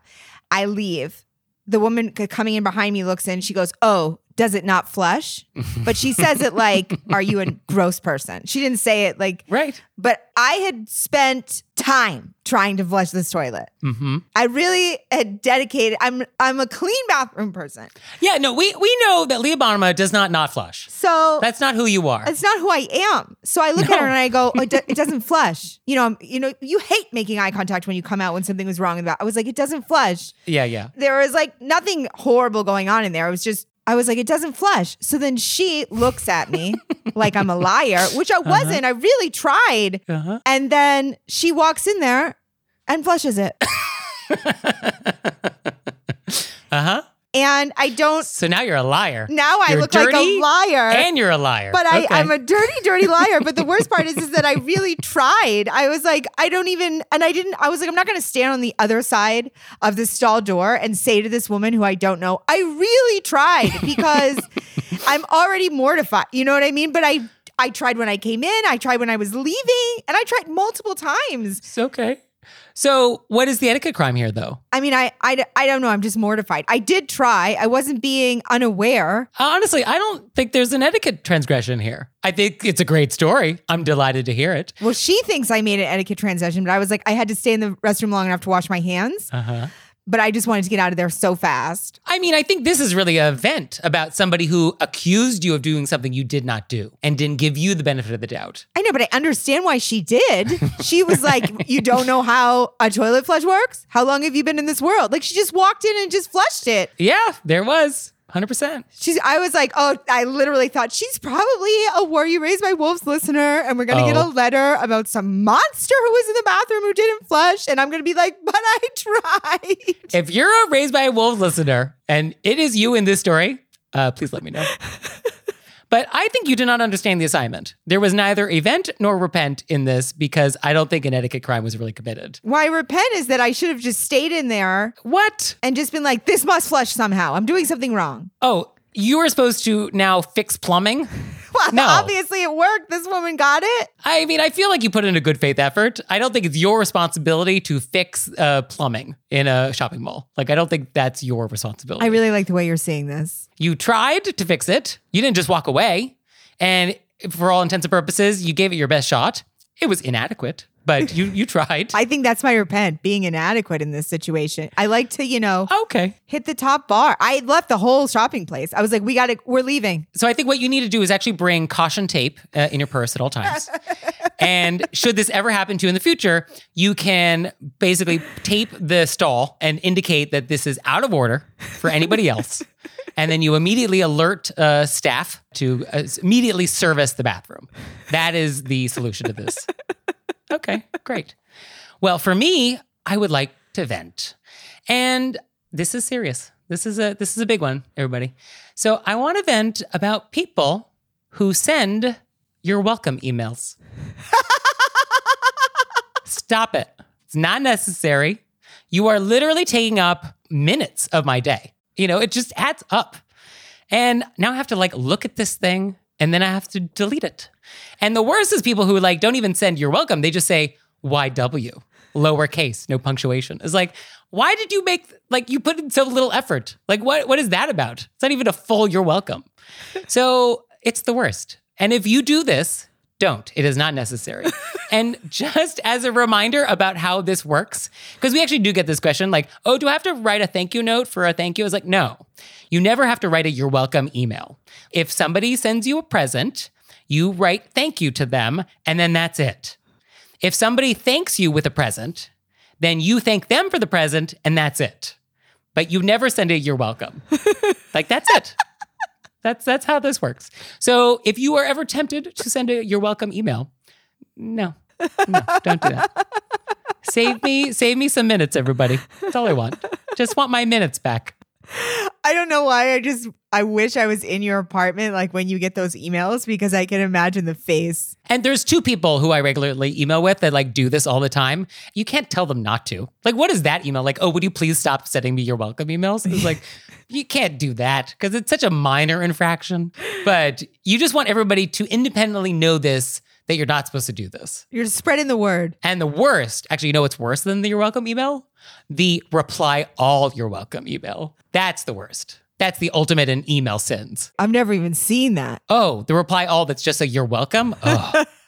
Speaker 2: I leave. The woman coming in behind me looks in. She goes, Oh, does it not flush? But she says it like, <laughs> Are you a gross person? She didn't say it like,
Speaker 1: Right.
Speaker 2: but I had spent time trying to flush this toilet.
Speaker 1: Mm-hmm.
Speaker 2: I really had dedicated. I'm I'm a clean bathroom person.
Speaker 1: Yeah, no, we we know that Leah Bonnema does not not flush.
Speaker 2: So
Speaker 1: That's not who you are.
Speaker 2: It's not who I am. So I look
Speaker 1: No.
Speaker 2: at her and I go, oh, it, do- <laughs> it doesn't flush. You know, you know, you hate making eye contact when you come out when something was wrong with that. I was like, it doesn't flush.
Speaker 1: Yeah, yeah.
Speaker 2: There was like nothing horrible going on in there. It was just, I was like, it doesn't flush. So then she looks at me <laughs> like I'm a liar, which I wasn't. I really tried.
Speaker 1: Uh-huh.
Speaker 2: And then she walks in there and flushes it. <laughs>
Speaker 1: Uh-huh.
Speaker 2: And I don't.
Speaker 1: So now you're a liar.
Speaker 2: Now I
Speaker 1: You're
Speaker 2: look like a liar.
Speaker 1: And you're a liar.
Speaker 2: But I,
Speaker 1: Okay.
Speaker 2: I'm a dirty, dirty liar. But the <laughs> worst part is, is that I really tried. I was like, I don't even, and I didn't, I was like, I'm not going to stand on the other side of the stall door and say to this woman who I don't know, I really tried <laughs> because I'm already mortified. You know what I mean? But I, I tried when I came in, I tried when I was leaving, and I tried multiple times.
Speaker 1: It's okay. So what is the etiquette crime here though?
Speaker 2: I mean, I, I, I don't know. I'm just mortified. I did try. I wasn't being unaware.
Speaker 1: Honestly, I don't think there's an etiquette transgression here. I think it's a great story. I'm delighted to hear it.
Speaker 2: Well, she thinks I made an etiquette transition, but I was like, I had to stay in the restroom long enough to wash my hands.
Speaker 1: Uh-huh.
Speaker 2: But I just wanted to get out of there so fast.
Speaker 1: I mean, I think this is really a vent about somebody who accused you of doing something you did not do and didn't give you the benefit of the doubt.
Speaker 2: I know, but I understand why she did. <laughs> She was like, You don't know how a toilet flush works? How long have you been in this world? Like, she just walked in and just flushed it.
Speaker 1: Yeah, there was. 100%.
Speaker 2: She's, I was like, Oh, I literally thought she's probably a Were You Raised by Wolves listener. And we're going to get a
Speaker 1: Oh.
Speaker 2: letter about some monster who was in the bathroom who didn't flush. And I'm going to be like, But I <laughs> tried.
Speaker 1: If you're a Raised by Wolves listener and it is you in this story, uh, please let me know. <laughs> but I think you did not understand the assignment. There was neither event nor repent in this because I don't think an etiquette crime was really committed.
Speaker 2: Why repent is that I should have just stayed in there
Speaker 1: What?
Speaker 2: and just been like, This must flush somehow. I'm doing something wrong.
Speaker 1: Oh, you were supposed to now fix plumbing? <laughs>
Speaker 2: Well, <laughs>
Speaker 1: No.
Speaker 2: obviously it worked. This woman got it.
Speaker 1: I mean, I feel like you put in a good faith effort. I don't think it's your responsibility to fix uh, plumbing in a shopping mall. Like, I don't think that's your responsibility.
Speaker 2: I really like the way you're seeing this.
Speaker 1: you tried to fix it. You didn't just walk away. And for all intents and purposes, you gave it your best shot. It was inadequate, but you you tried.
Speaker 2: I think that's my repent, being inadequate in this situation. I like to, you know,
Speaker 1: okay.
Speaker 2: hit the top bar. I left the whole shopping place. I was like, we got to, we're leaving.
Speaker 1: So I think what you need to do is actually bring caution tape uh, in your purse at all times. <laughs> and should this ever happen to you in the future, you can basically tape the stall and indicate that this is out of order for anybody <laughs> else. And then you immediately alert uh, staff to uh, immediately service the bathroom. That is the solution to this. <laughs> Okay, great. Well, for me, I would like to vent. And this is serious. This is a this is a big one, everybody. So I want to vent about people who send your welcome emails. Stop it. It's not necessary. You are literally taking up minutes of my day. You know, it just adds up. And now I have to like look at this thing and then I have to delete it. And the worst is people who like don't even send you're welcome. They just say YW, lowercase, no punctuation. It's like, why did you make like you put in so little effort? Like what what is that about? It's not even a full you're welcome. <laughs> So it's the worst. And if you do this, don't. It is not necessary. <laughs> and just as a reminder about how this works, because we actually do get this question like, oh, do I have to write a thank you note for a thank you? I was like, no, you never have to write a you're welcome email. If somebody sends you a present, you write thank you to them, and then that's it. If somebody thanks you with a present, then you thank them for the present, and that's it. But you never send a you're welcome. <laughs> like, that's it. That's that's how this works. So if you are ever tempted to send a you're welcome email, no, no, don't do that. Save me, save me some minutes, everybody. That's all I want. Just want my minutes back.
Speaker 2: I don't know why. I just, I wish I was in your apartment, like when you get those emails, because I can imagine the face.
Speaker 1: And there's two people who I regularly email with that like do this all the time. You can't tell them not to. Like, what is that email? Like, oh, would you please stop sending me your welcome emails? It's like, <laughs> you can't do that because it's such a minor infraction. But you just want everybody to independently know this that you're not supposed to do this.
Speaker 2: You're spreading the word.
Speaker 1: And the worst, actually, you know what's worse than the you're welcome email? The reply all you're welcome email. That's the worst. That's the ultimate in email sins.
Speaker 2: I've never even seen that.
Speaker 1: Oh, the reply all that's just a you're welcome? <laughs>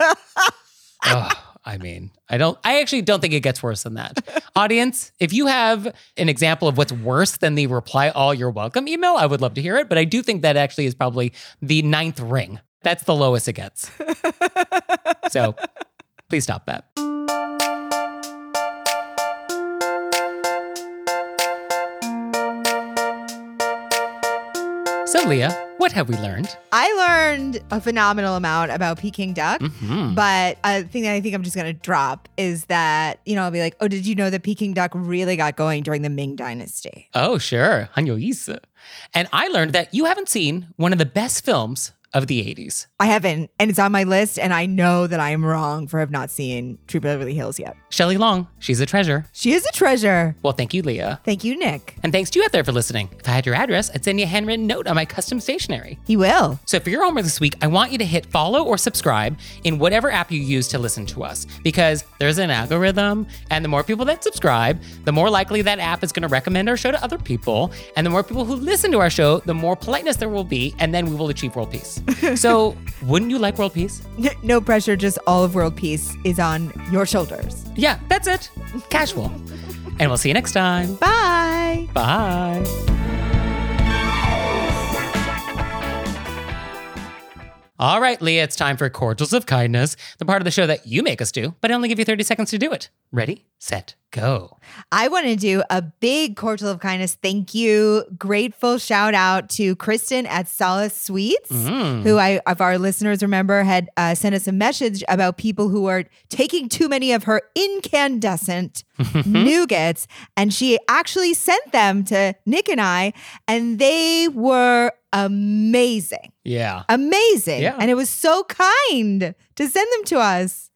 Speaker 1: Oh. oh, I mean, I don't I actually don't think it gets worse than that. Audience, if you have an example of what's worse than the reply all you're welcome email, I would love to hear it, but I do think that actually is probably the ninth ring. That's the lowest it gets. <laughs> so please stop that. So, Leah, what have we learned?
Speaker 2: I learned a phenomenal amount about Peking duck.
Speaker 1: Mhm.
Speaker 2: But a thing that I think I'm just going to drop is that, you know, I'll be like, oh, did you know that Peking duck really got going during the Ming Dynasty?
Speaker 1: Oh, sure. Hanyo Isa. And I learned that you haven't seen one of the best films of the 80s.
Speaker 2: I haven't, and it's on my list, and I know that I am wrong for have not seen Troop Beverly Hills yet.
Speaker 1: Shelley Long, she's a treasure.
Speaker 2: She is a treasure.
Speaker 1: Well, thank you, Leah.
Speaker 2: Thank you, Nick.
Speaker 1: And thanks to you out there for listening. If I had your address, I'd send you a handwritten note on my custom stationery.
Speaker 2: He will.
Speaker 1: So for your homework this week, I want you to hit follow or subscribe in whatever app you use to listen to us because there's an algorithm, and the more people that subscribe, the more likely that app is going to recommend our show to other people. And the more people who listen to our show, the more politeness there will be, and then we will achieve world peace. <laughs> so wouldn't you like world peace? <laughs>
Speaker 2: No pressure, just all of world peace is on your shoulders.
Speaker 1: Yeah, that's it. Casual. And we'll see you next time.
Speaker 2: Bye.
Speaker 1: Bye. All right, Leah, it's time for Cordials of Kindness, the part of the show that you make us do, but I only give you 30 seconds to do it. Ready, set, go.
Speaker 2: I want to do a big cordial of kindness. Thank you. Grateful shout out to Kristen at Solace Sweets,
Speaker 1: Mm.
Speaker 2: who I, if our listeners remember, had uh, sent us a message about people who are taking too many of her incandescent <laughs> nougats. And she actually sent them to Nick and I, and they were amazing.
Speaker 1: Yeah.
Speaker 2: Amazing.
Speaker 1: Yeah.
Speaker 2: And it was so kind to send them to us.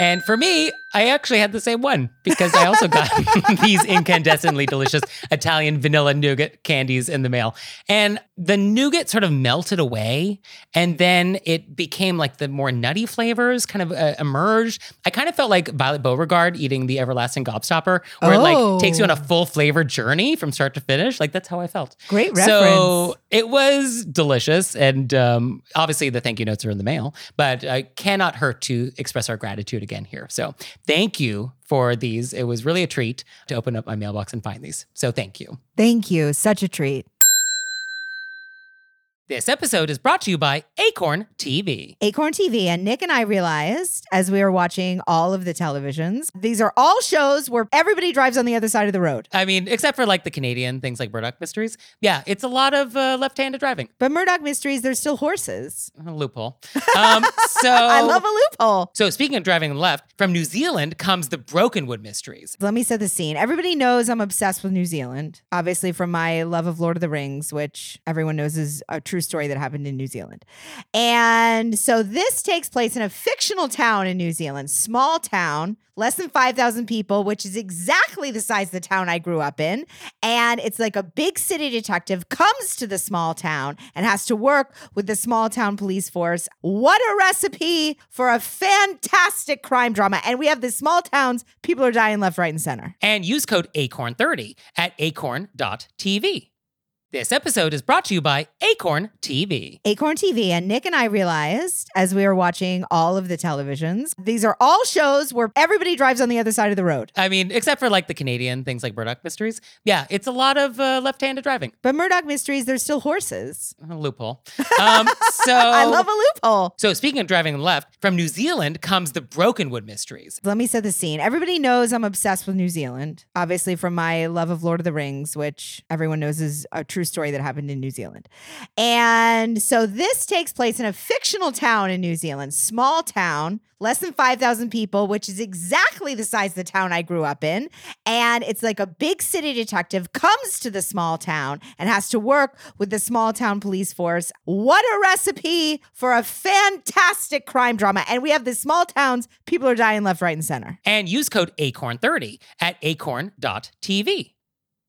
Speaker 1: And for me, I actually had the same one because I also got <laughs> <laughs> these incandescently delicious Italian vanilla nougat candies in the mail. And the nougat sort of melted away and then it became like the more nutty flavors kind of uh, emerged. I kind of felt like Violet Beauregarde eating the everlasting gobstopper where it
Speaker 2: Oh.
Speaker 1: like takes you on a full flavor journey from start to finish. Like that's how I felt.
Speaker 2: Great reference.
Speaker 1: So it was delicious. And um, obviously the thank you notes are in the mail, but I cannot hurt to express our gratitude again here. So thank you for these. It was really a treat to open up my mailbox and find these. So thank you.
Speaker 2: Thank you. Such a treat.
Speaker 1: This episode is brought to you by Acorn TV.
Speaker 2: Acorn TV. And Nick and I realized as we were watching all of the televisions, these are all shows where everybody drives on the other side of the road.
Speaker 1: I mean, except for like the Canadian things like Murdoch Mysteries. Yeah, it's a lot of uh, left handed driving.
Speaker 2: But Murdoch Mysteries, there's still horses.
Speaker 1: A loophole. Um, <laughs> so
Speaker 2: I love a loophole.
Speaker 1: So speaking of driving left, from New Zealand comes the Brokenwood Mysteries.
Speaker 2: Let me set the scene. Everybody knows I'm obsessed with New Zealand, obviously from my love of Lord of the Rings, which everyone knows is a true story that happened in New Zealand. And so this takes place in a fictional town in New Zealand, small town, less than 5,000 people, which is exactly the size of the town I grew up in. And it's like a big city detective comes to the small town and has to work with the small town police force. What a recipe for a fantastic crime drama. And we have the small towns, people are dying left, right, and center.
Speaker 1: and use code ACORN30 at acorn.tv. This episode is brought to you by Acorn TV.
Speaker 2: Acorn TV and Nick and I realized as we were watching all of the televisions, these are all shows where everybody drives on the other side of the road.
Speaker 1: I mean, except for like the Canadian things like Murdoch Mysteries. Yeah, it's a lot of uh, left handed driving.
Speaker 2: But Murdoch Mysteries, there's still horses.
Speaker 1: A loophole. Um, so <laughs>
Speaker 2: I love a loophole.
Speaker 1: So speaking of driving left, from New Zealand comes the Brokenwood Mysteries.
Speaker 2: Let me set the scene. Everybody knows I'm obsessed with New Zealand, obviously from my love of Lord of the Rings, which everyone knows is a true true story that happened in New Zealand. And so this takes place in a fictional town in New Zealand, small town, less than 5,000 people, which is exactly the size of the town I grew up in. And it's like a big city detective comes to the small town and has to work with the small town police force. What a recipe for a fantastic crime drama. And we have the small towns, people are dying left, right, and center.
Speaker 1: And use code ACORN30 at acorn.tv.